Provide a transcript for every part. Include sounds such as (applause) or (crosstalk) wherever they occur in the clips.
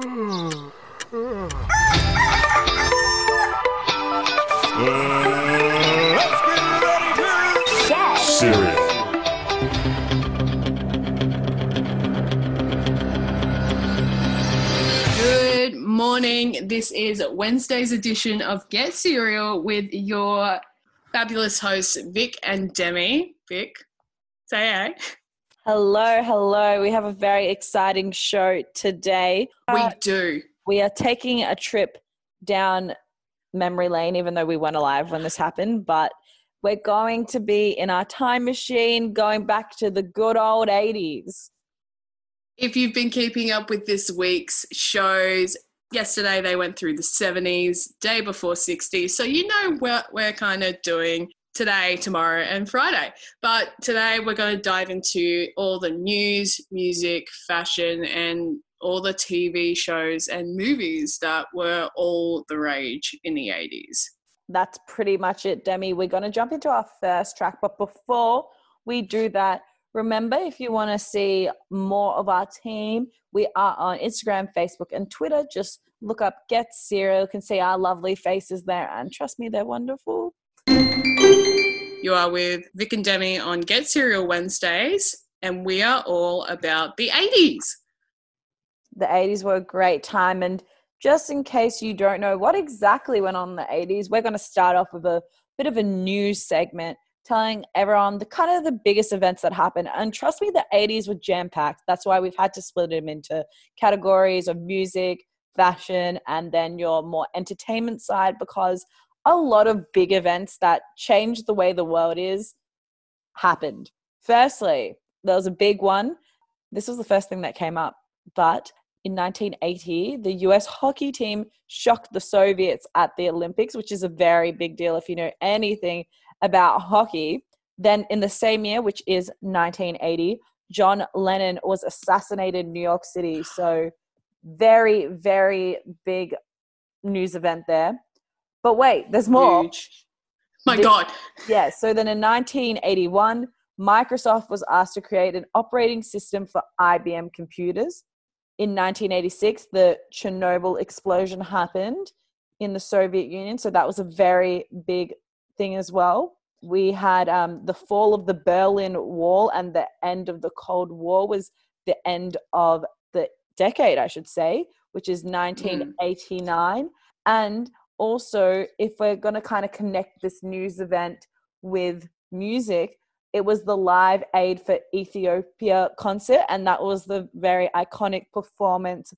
Cereal. Good morning. This is Wednesday's edition of Get Cereal with your fabulous hosts, Vic and Demi. Vic, say hey. Hello, hello. We have a very exciting show today. We Uh, do. we are taking a trip down memory lane, even though we weren't alive when this happened, but we're going to be in our time machine going back to the good old 80s. If you've been keeping up with this week's shows, yesterday they went through the 70s, day before 60s. So you know what we're kind of doing today, tomorrow, and Friday. But today we're going to dive into all the news, music, fashion, and all the TV shows and movies that were all the rage in the 80s. That's pretty much it, Demi. We're going to jump into our first track, but before we do that, remember if you want to see more of our team, we are on Instagram, Facebook, and Twitter. Just look up Get Cereal. You can see our lovely faces there, and trust me, they're wonderful. You are with Vic and Demi on Get Serial Wednesdays, and we are all about the 80s. the 80s were a great time. And just in case you don't know what exactly went on in the 80s, we're going to start off with a bit of a news segment telling everyone the kind of the biggest events that happened. And trust me, the 80s were jam packed. That's why we've had to split them into categories of music, fashion, and then your more entertainment side because a lot of big events that changed the way the world is happened. Firstly, there was a big one. This was the first thing that came up. But in 1980, the US hockey team shocked the Soviets at the Olympics, which is a very big deal if you know anything about hockey. Then, in the same year, which is 1980, John Lennon was assassinated in New York City. So, very, very big news event there. But wait, there's more. Huge. My This- God. Yeah. So then in 1981, Microsoft was asked to create an operating system for IBM computers. In 1986, the Chernobyl explosion happened in the Soviet Union. So that was a very big thing as well. We had um, the fall of the Berlin Wall and the end of the Cold War was the end of the decade, I should say, which is 1989. And also, if we're going to kind of connect this news event with music, it was the Live Aid for Ethiopia concert, and that was the very iconic performance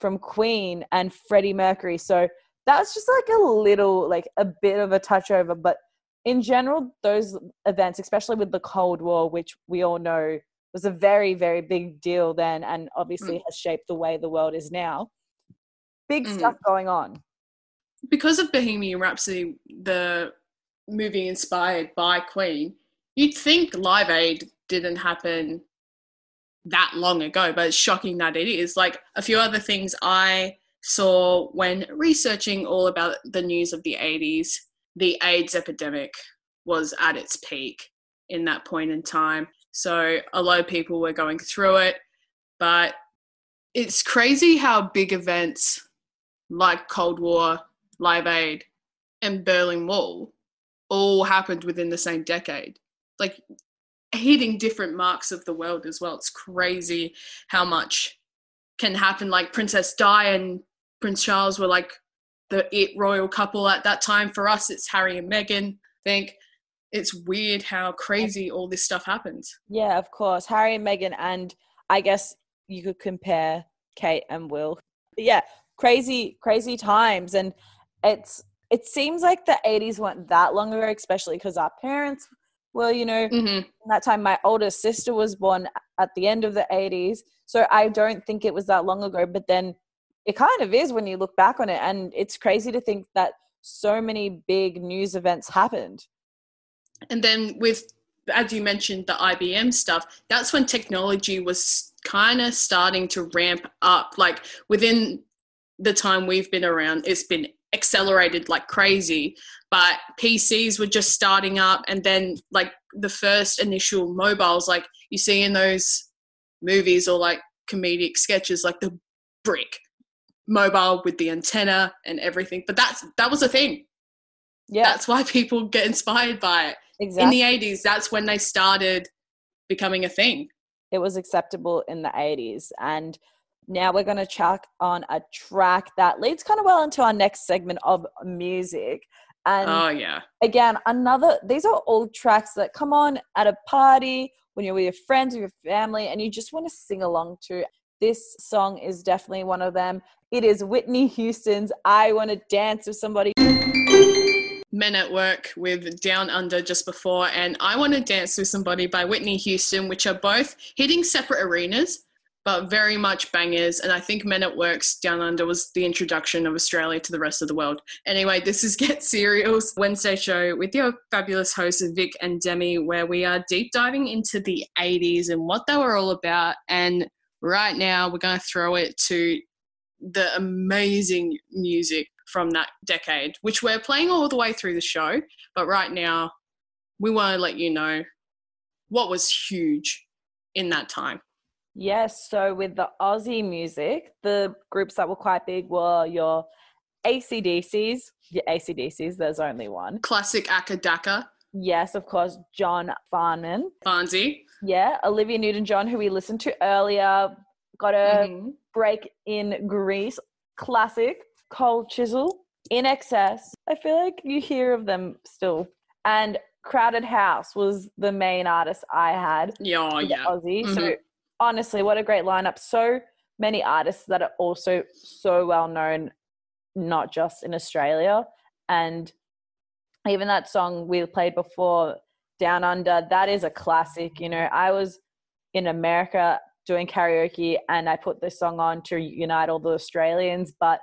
from Queen and Freddie Mercury. So that's just like a little, like a bit of a touch over. But in general, those events, especially with the Cold War, which we all know was a very, very big deal then, and obviously has shaped the way the world is now. Big Mhm. stuff going on. Because of Bohemian Rhapsody, the movie inspired by Queen, you'd think Live Aid didn't happen that long ago, but it's shocking that it is. Like a few other things I saw when researching all about the news of the 80s, the AIDS epidemic was at its peak in that point in time. So a lot of people were going through it, but it's crazy how big events like Cold War, Live Aid, and Berlin Wall all happened within the same decade. Like hitting different marks of the world as well. It's crazy how much can happen. Like Princess Di and Prince Charles were like the it royal couple at that time. For us, it's Harry and Meghan. I think it's weird how crazy all this stuff happens. Yeah, of course. Harry and Meghan, and I guess you could compare Kate and Will. But yeah, crazy, crazy times. And it's it seems like the 80s weren't that long ago, especially because our parents were, you know, hmm in that time my older sister was born at the end of the 80s. So I don't think it was that long ago. But then it kind of is when you look back on it. And it's crazy to think that so many big news events happened. And then with, as you mentioned, the IBM stuff, that's when technology was kind of starting to ramp up. Like within the time we've been around, it's been accelerated like crazy. But PCs were just starting up, and then like the first initial mobiles, like you see in those movies or like comedic sketches, like the brick. mobile with the antenna and everything. But that's that was a thing. Yeah, That's why people get inspired by it. exactly. In the 80s, that's when they started becoming a thing. it was acceptable in the 80s. And now we're going to chuck on a track that leads kind of well into our next segment of music. And oh yeah. again, another, these are all tracks that come on at a party when you're with your friends or your family and you just want to sing along to. This song is definitely one of them. It is Whitney Houston's I Want to Dance with Somebody. Men at Work with Down Under just before, and I Want to Dance with Somebody by Whitney Houston, which are both hitting separate arenas, but very much bangers. And I think Men at Work's Down Under was the introduction of Australia to the rest of the world. Anyway, this is (laughs) Get Serials Wednesday show with your fabulous hosts, Vic and Demi, where we are deep diving into the 80s and what they were all about. And right now, we're going to throw it to the amazing music from that decade, which we're playing all the way through the show. But right now, we want to let you know what was huge in that time. Yes, so with the Aussie music, the groups that were quite big were your ACDCs, your ACDCs, there's only one. Classic Acca Dacca, Yes, of course, John Farnham. Barnsey. Yeah, Olivia Newton John, who we listened to earlier, got a Mhm. break in Grease. Classic, Cold Chisel, INXS. I feel like you hear of them still. And Crowded House was the main artist I had. Yeah, yeah. Aussie. So Mhm. Honestly, what a great lineup. So many artists that are also so well known, not just in Australia. And even that song we played before, Down Under, that is a classic. You know, I was in America doing karaoke and I put this song on to unite all the Australians, but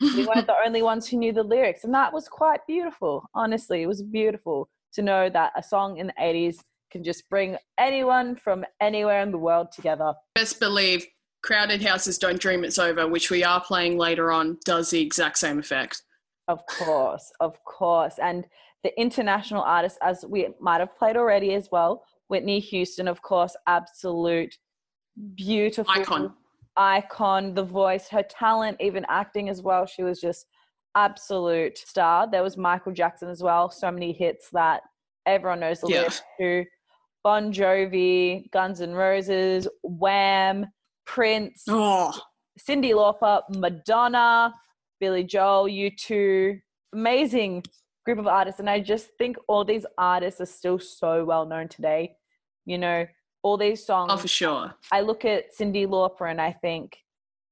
we weren't the (laughs) only ones who knew the lyrics. And that was quite beautiful. Honestly, it was beautiful to know that a song in the 80s can just bring anyone from anywhere in the world together. Best believe Crowded Houses Don't Dream It's Over, which we are playing later on, does the exact same effect. Of course, of course. And the international artists, as we might have played already as well, Whitney Houston, of course, absolute beautiful Icon. icon, the voice, her talent, even acting as well. She was just absolute star. There was Michael Jackson as well. So many hits that everyone knows the Yeah. lyrics to. Bon Jovi, Guns N' Roses, Wham, Prince, Oh, Cyndi Lauper, Madonna, Billy Joel, U2. Amazing group of artists. And I just think all these artists are still so well known today. You know, all these songs. oh, for sure. I look at Cyndi Lauper and I think,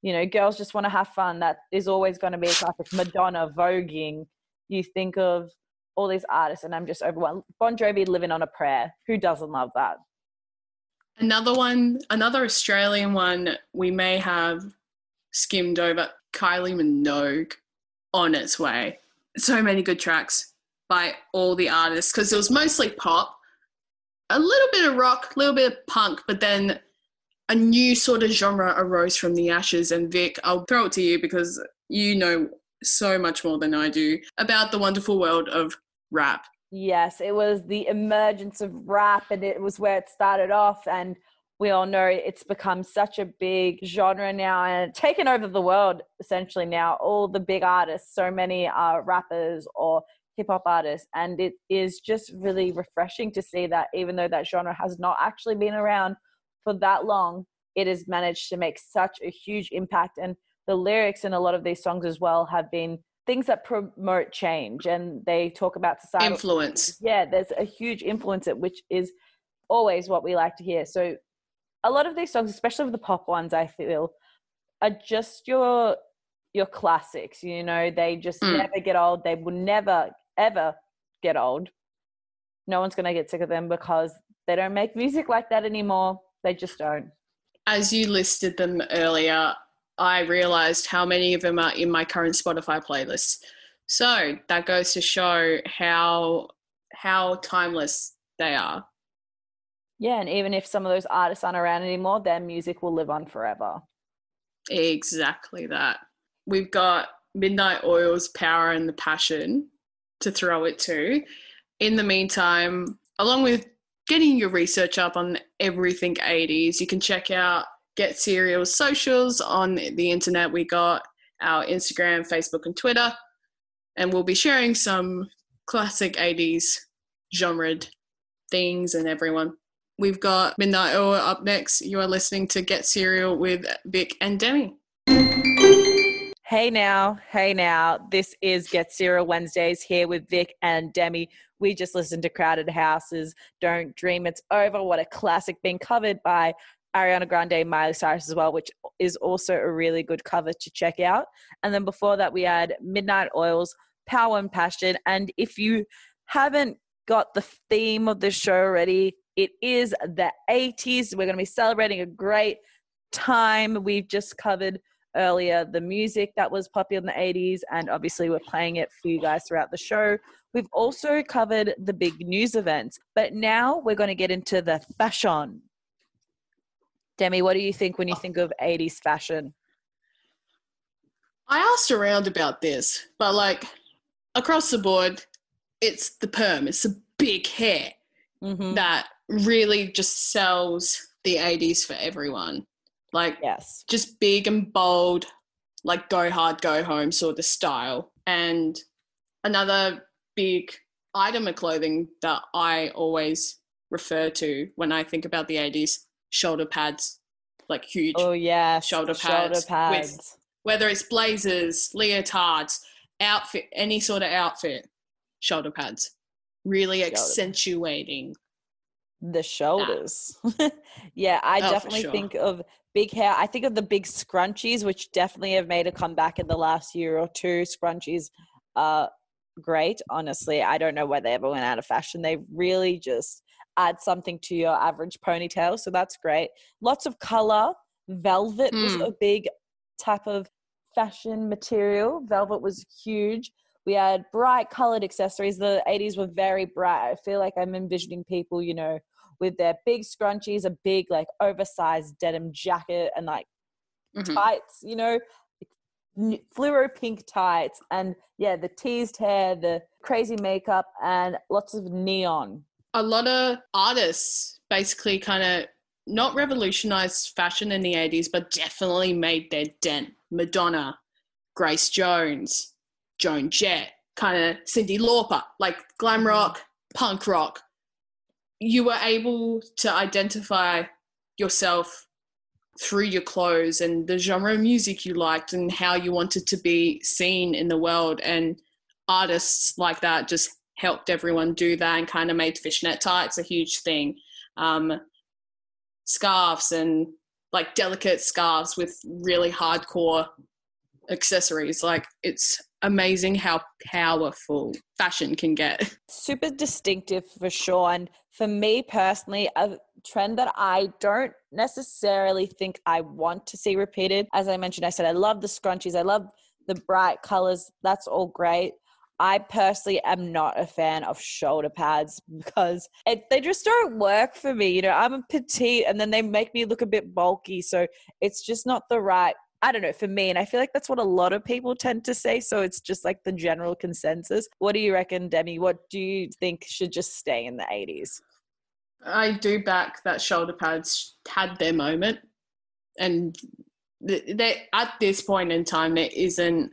you know, girls just want to have fun. That is always going to be a classic. Madonna, voguing. You think of all these artists, and I'm just overwhelmed. Bon Jovi, living on a prayer. Who doesn't love that? Another one, another Australian one we may have skimmed over Kylie Minogue on its way. So many good tracks by all the artists because it was mostly pop, a little bit of rock, a little bit of punk, but then a new sort of genre arose from the ashes. And Vic, I'll throw it to you because you know so much more than I do about the wonderful world of rap. Yes, it was the emergence of rap, and it was where it started off. And we all know it's become such a big genre now and taken over the world essentially now. All the big artists, so many are rappers or hip hop artists. And it is just really refreshing to see that even though that genre has not actually been around for that long, it has managed to make such a huge impact. And the lyrics in a lot of these songs as well have been things that promote change and they talk about society Influence. yeah there's a huge influence it which is always what we like to hear. So a lot of these songs especially with the pop ones i feel are just your your classics you know? They just Mm. never get old. They will never ever get old. No one's going to get sick of them because they don't make music like that anymore. They just don't. As you listed them earlier, I realized how many of them are in my current Spotify playlist. So that goes to show how how timeless they are. yeah and even if some of those artists aren't around anymore their music will live on forever Exactly that. We've got Midnight Oil's Power and the Passion to throw it to. In the meantime, along with getting your research up on everything 80s, you can check out Get Serial's socials on the internet. We got our Instagram, Facebook, and Twitter. And we'll be sharing some classic 80s genred things and everyone. We've got Midnight Oil up next. You are listening to Get Serial with Vic and Demi. Hey now, hey now. This is Get Serial Wednesdays here with Vic and Demi. We just listened to Crowded Houses, Don't Dream It's Over. What a classic being covered by Ariana Grande, Miley Cyrus as well, which is also a really good cover to check out. And then before that, we had Midnight Oils, Power and Passion. And if you haven't got the theme of the show already, it is the 80s. We're going to be celebrating a great time. We've just covered earlier the music that was popular in the 80s, and obviously, we're playing it for you guys throughout the show. We've also covered the big news events, but now we're going to get into the fashion. Demi, what do you think when you think of 80s fashion? I asked around about this, but like across the board, it's the perm, it's the big hair Mm-hmm. that really just sells the 80s for everyone. Like, Yes. just big and bold, like go hard, go home sort of style. And another big item of clothing that I always refer to when I think about the 80s shoulder pads, like huge. Oh, yeah. Shoulder Shoulder pads with- pads. Whether it's blazers, leotards, outfit, any sort of outfit, shoulder pads. Really Shoulder- accentuating. the shoulders. (laughs) yeah, I Oh, definitely sure. think of big hair. I think of the big scrunchies, which definitely have made a comeback in the last year or two. Scrunchies are great, honestly. I don't know why they ever went out of fashion. They really just add something to your average ponytail, so that's great. Lots of color. Velvet was Hmm. a big type of fashion material. Velvet was huge. We had bright colored accessories. The 80s were very bright. I feel like I'm envisioning people, you know, with their big scrunchies, a big, like, oversized denim jacket, and like Mhm. tights, you know, fluoro pink tights. And yeah, the teased hair, the crazy makeup, and lots of neon. A lot of artists basically kind of not revolutionized fashion in the 80s, but definitely made their dent. Madonna, Grace Jones, Joan Jett, kind of Cyndi Lauper, like glam Mhm. rock, punk rock. You were able to identify yourself through your clothes and the genre of music you liked and how you wanted to be seen in the world. And artists like that just helped everyone do that and kind of made fishnet tights a huge thing. Um, scarves and like delicate scarves with really hardcore accessories. Like it's amazing how powerful fashion can get. (laughs) super distinctive for sure. And for me personally, a trend that I don't necessarily think I want to see repeated. As I mentioned, I said I love the scrunchies, I love the bright colors. That's all great. I personally am not a fan of shoulder pads because it, they just don't work for me. You know, I'm a petite and then they make me look a bit bulky. So it's just not the right, I don't know, for me. And I feel like that's what a lot of people tend to say. So it's just like the general consensus. What do you reckon, Demi? What do you think should just stay in the 80s? I do back that shoulder pads had their moment, and they, at this point in time, there isn't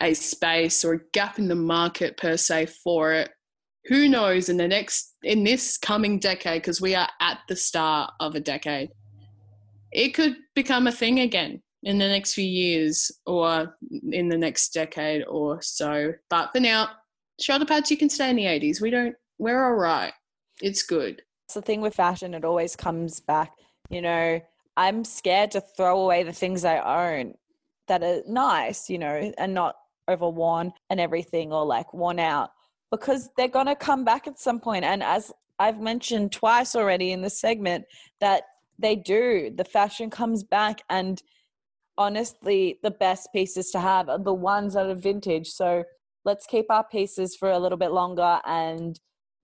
a space or a gap in the market per se for it. Who knows in the next in this coming decade, because we are at the start of a decade, it could become a thing again in the next few years or in the next decade or so. But for now, shoulder pads you can stay in the 80s. We don't. We're all right. It's good. It's the thing with fashion, it always comes back. You know, I'm scared to throw away the things I own that are nice, you know, and not overworn and everything or like worn out because they're going to come back at some point. And as I've mentioned twice already in this segment, that they do, the fashion comes back. And honestly, the best pieces to have are the ones that are vintage. So let's keep our pieces for a little bit longer and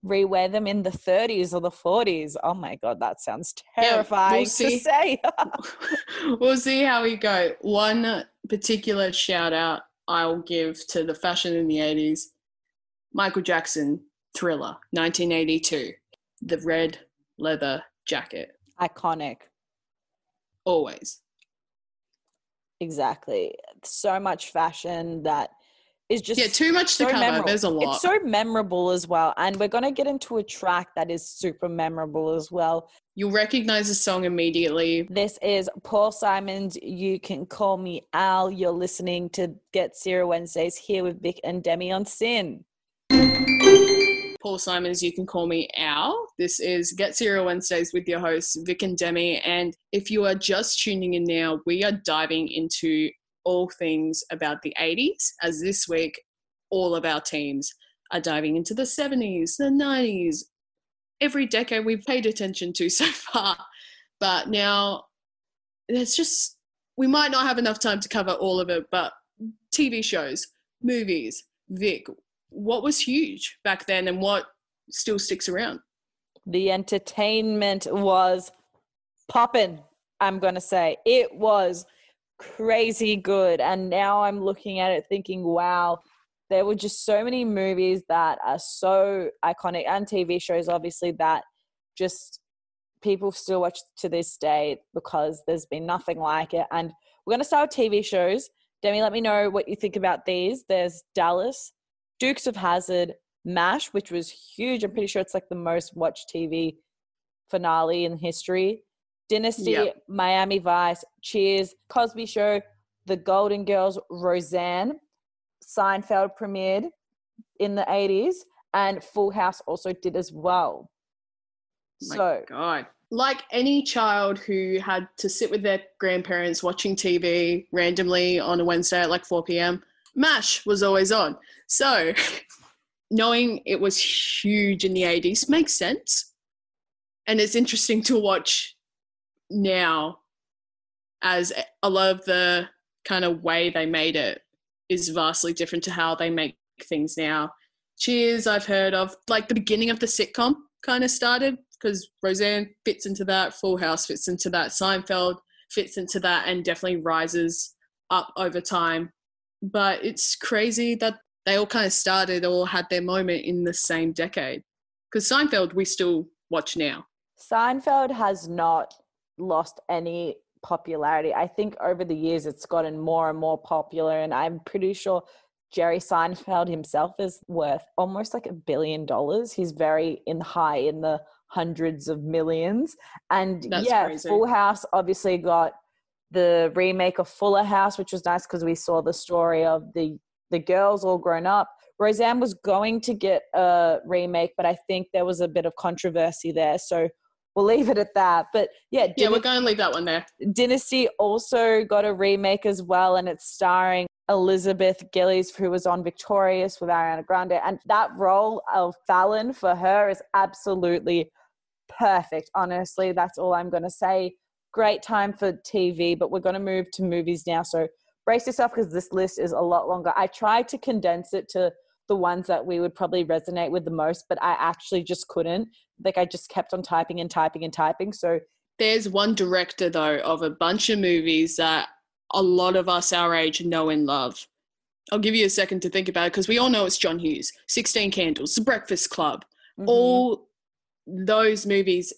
rewear them in the 30s or the 40s. Oh my god, that sounds we'll terrifying to say. (laughs) (laughs) we'll see how we go. One particular shout out I'll give to the fashion in the 80s Michael Jackson, Thriller, 1982. The red leather jacket, Iconic. always. Exactly. So much fashion that is just Yeah, too much to cover. memorable. There's a lot. It's so memorable as well. And we're going to get into a track that is super memorable as well. You'll recognize the song immediately. This is Paul Simon's You Can Call Me Al. You're listening to Get Zero Wednesdays here with Vic and Demi on Sin. Paul Simons, you can call me Al. This is Get Zero Wednesdays with your hosts, Vic and Demi. And if you are just tuning in now, we are diving into all things about the 80s, as this week, all of our teams are diving into the 70s, the 90s, every decade we've paid attention to so far. But now, there's just, we might not have enough time to cover all of it, but TV shows, movies, Vic, what was huge back then and what still sticks around? The entertainment was popping, I'm going to say. It was crazy good. And now I'm looking at it thinking, wow, there were just so many movies that are so iconic and TV shows, obviously, that just people still watch to this day because there's been nothing like it. And we're going to start with TV shows. Demi, let me know what you think about these. There's Dallas, Dukes of Hazzard, MASH, which was huge. I'm pretty sure it's like the most watched TV finale in history. Dynasty, Yep. Miami Vice, Cheers, Cosby Show, The Golden Girls, Roseanne, Seinfeld premiered in the 80s, and Full House also did as well. My So, God. Like any child who had to sit with their grandparents watching TV randomly on a Wednesday at like 4 p.m., MASH was always on. So, (laughs) knowing it was huge in the 80s makes sense. And it's interesting to watch now as a lot of the kind of way they made it is vastly different to how they make things now. Cheers, I've heard of. Like the beginning of the sitcom kind of started because Roseanne fits into that, Full House fits into that, Seinfeld fits into that, and definitely rises up over time. But it's crazy that they all kind of started or had their moment in the same decade. Because Seinfeld, we still watch now. Seinfeld has not lost any popularity. I think over the years it's gotten more and more popular, and I'm pretty sure Jerry Seinfeld himself is worth almost like a billion dollars. He's very in high in the hundreds of millions. And That's yeah, crazy. Full House obviously got the remake of Fuller House, which was nice because we saw the story of the the girls all grown up. Roseanne was going to get a remake, but I think there was a bit of controversy there. So we'll leave it at that. But yeah, Yeah, we're going to leave that one there. Dynasty also got a remake as well, and it's starring Elizabeth Gillies, who was on Victorious with Ariana Grande. And that role of Fallon for her is absolutely perfect. Honestly, that's all I'm going to say. Great time for TV, but we're going to move to movies now. So brace yourself because this list is a lot longer. I tried to condense it to the ones that we would probably resonate with the most, but I actually just couldn't. Like, I just kept on typing and typing and typing. So There's one director, though, of a bunch of movies that a lot of us our age know and love. I'll give you a second to think about it because we all know it's John Hughes, 16 Candles, The Breakfast Club, mhm. all those movies.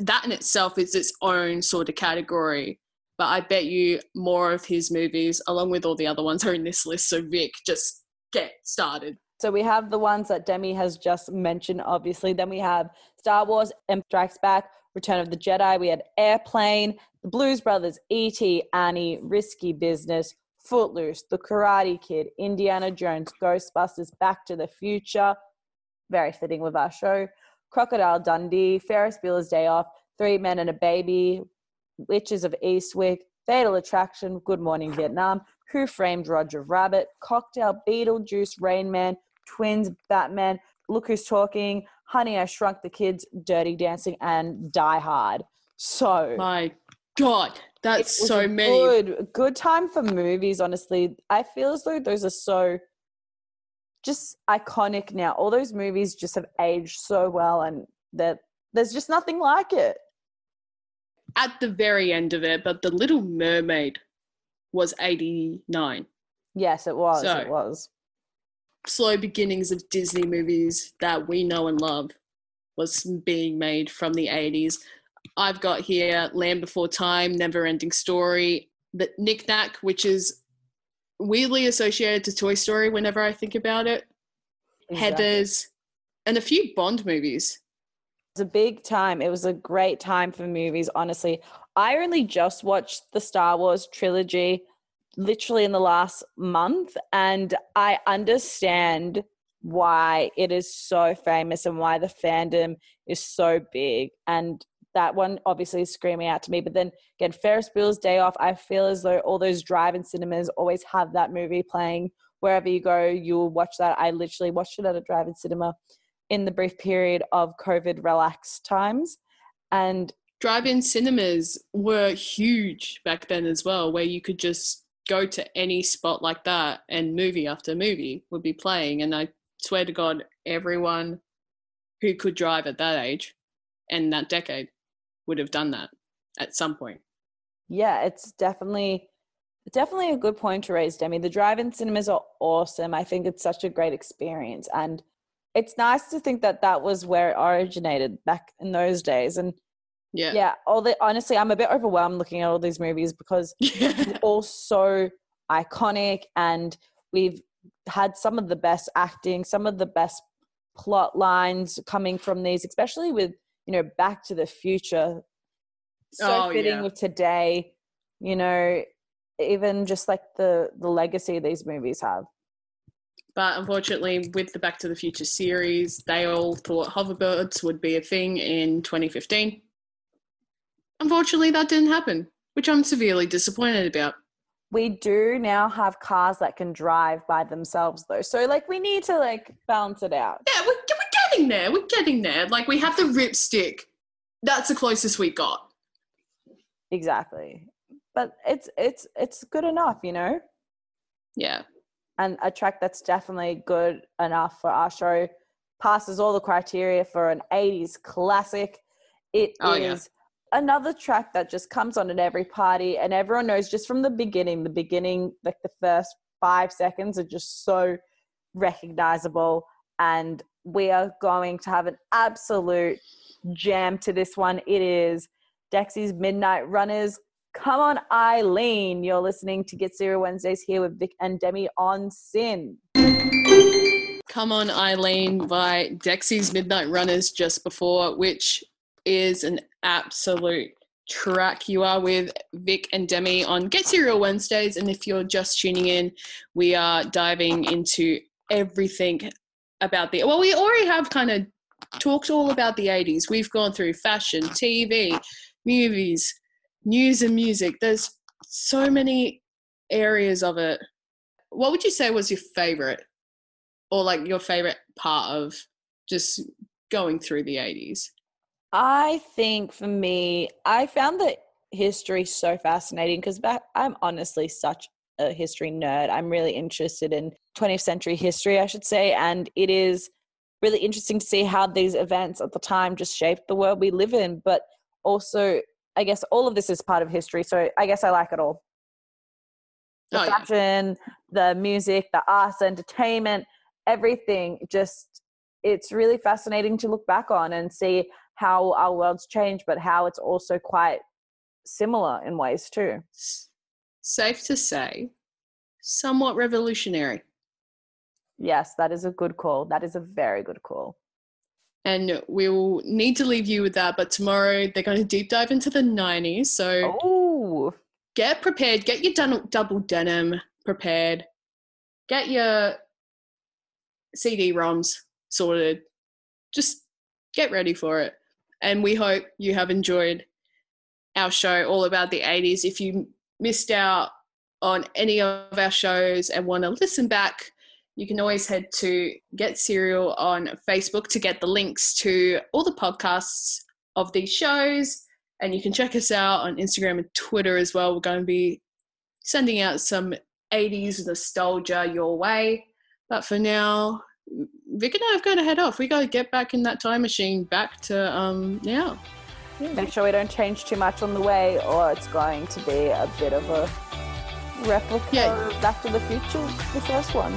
That in itself is its own sort of category. But I bet you more of his movies, along with all the other ones, are in this list. So, Vic, just get started. So we have the ones that Demi has just mentioned, obviously. Then we have Star Wars, Empire Strikes Back, Return of the Jedi. We had Airplane, The Blues Brothers, E.T., Annie, Risky Business, Footloose, The Karate Kid, Indiana Jones, Ghostbusters, Back to the Future. Very fitting with our show. Crocodile Dundee, Ferris Bueller's Day Off, Three Men and a Baby, Witches of Eastwick, Fatal Attraction, Good Morning Vietnam, Who Framed Roger Rabbit, Cocktail, Beetlejuice, Rain Man, Twins, Batman, Look Who's Talking, Honey, I Shrunk the Kids, Dirty Dancing, and Die Hard. So My God, that's so many. Good, good time for movies. Honestly, I feel as though those are so just iconic now. All those movies just have aged so well, and that there's just nothing like it. At the very end of it, but The Little Mermaid was 89. Yes, it was. So- it was. slow beginnings of Disney movies that we know and love was being made from the 80s. I've got here Land Before Time, Never Ending Story, the Knick Knack, which is weirdly associated to Toy Story whenever I think about it. Exactly. Heathers, and a few Bond movies. It was a big time. It was a great time for movies, honestly. I only just watched the Star Wars trilogy literally in the last month, and I understand why it is so famous and why the fandom is so big. And that one obviously is screaming out to me. But then again, Ferris Bueller's Day Off, I feel as though all those drive-in cinemas always have that movie playing wherever you go. You'll watch that. I literally watched it at a drive-in cinema in the brief period of COVID relaxed times. And Drive-in cinemas were huge back then as well, where you could just go to any spot like that and movie after movie would be playing. And I swear to God, everyone who could drive at that age and that decade would have done that at some point. yeah, it's definitely definitely a good point to raise, Demi. The drive-in cinemas are awesome. I think it's such a great experience, and it's nice to think that that was where it originated back in those days. And Yeah. yeah, all the honestly, I'm a bit overwhelmed looking at all these movies because (laughs) they're all so iconic, and we've had some of the best acting, some of the best plot lines coming from these, especially with you know Back to the Future. So Oh, fitting yeah. with today, you know, even just like the the legacy these movies have. But unfortunately, with the Back to the Future series, they all thought hoverboards would be a thing in 2015. Unfortunately, that didn't happen, which I'm severely disappointed about. We do now have cars that can drive by themselves though. So like we need to like balance it out. Yeah, we're, we're getting there. We're getting there. Like, we have the ripstick. That's the closest we got. Exactly. But it's it's it's good enough, you know? Yeah. and a track that's definitely good enough for our show passes all the criteria for an 80s classic It is Oh, yeah. Another track that just comes on at every party and everyone knows just from the beginning the beginning like the first five seconds are just so recognizable and we are going to have an absolute jam to this one it is dexy's midnight runners Come on, Eileen. You're listening to Get Zero Wednesdays here with Vic and Demi on Sin. Come On Eileen by Dexy's Midnight Runners just before, which is an absolute track. You are with Vic and Demi on Get Serial Wednesdays. And if you're just tuning in, we are diving into everything about the. Well, we already have kind of talked all about the 80s. We've gone through fashion, TV, movies, news, and music. There's so many areas of it. What would you say was your favorite? or like your favorite part of just going through the 80s? I think for me, I found the history so fascinating because I'm honestly such a history nerd. I'm really interested in 20th century history, I should say. And it is really interesting to see how these events at the time just shaped the world we live in. But also, I guess all of this is part of history. So I guess I like it all. The Oh, yeah. fashion, the music, the arts, entertainment, everything. Just, it's really fascinating to look back on and see how our world's change, but how it's also quite similar in ways too. Safe to say, somewhat revolutionary. Yes, that is a good call. That is a very good call. And we'll need to leave you with that. But tomorrow they're going to deep dive into the 90s. So Oh, get prepared. Get your dun- double denim prepared. Get your CD ROMs sorted. Just get ready for it. And we hope you have enjoyed our show all about the 80s. If you missed out on any of our shows and want to listen back, you can always head to Get Serial on Facebook to get the links to all the podcasts of these shows. And you can check us out on Instagram and Twitter as well. We're going to be sending out some 80s nostalgia your way. But for now, Vic and I have got to head off. We got to get back in that time machine back to um now. make sure we don't change too much on the way, or it's going to be a bit of a replica Yeah. of Back to the Future, the first one.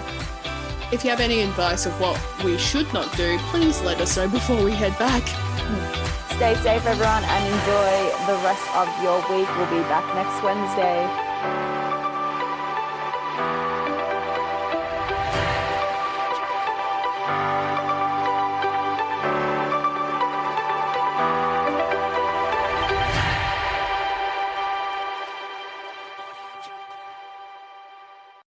If you have any advice of what we should not do, please let us know before we head back. Stay safe, everyone, and enjoy the rest of your week. We'll be back next Wednesday.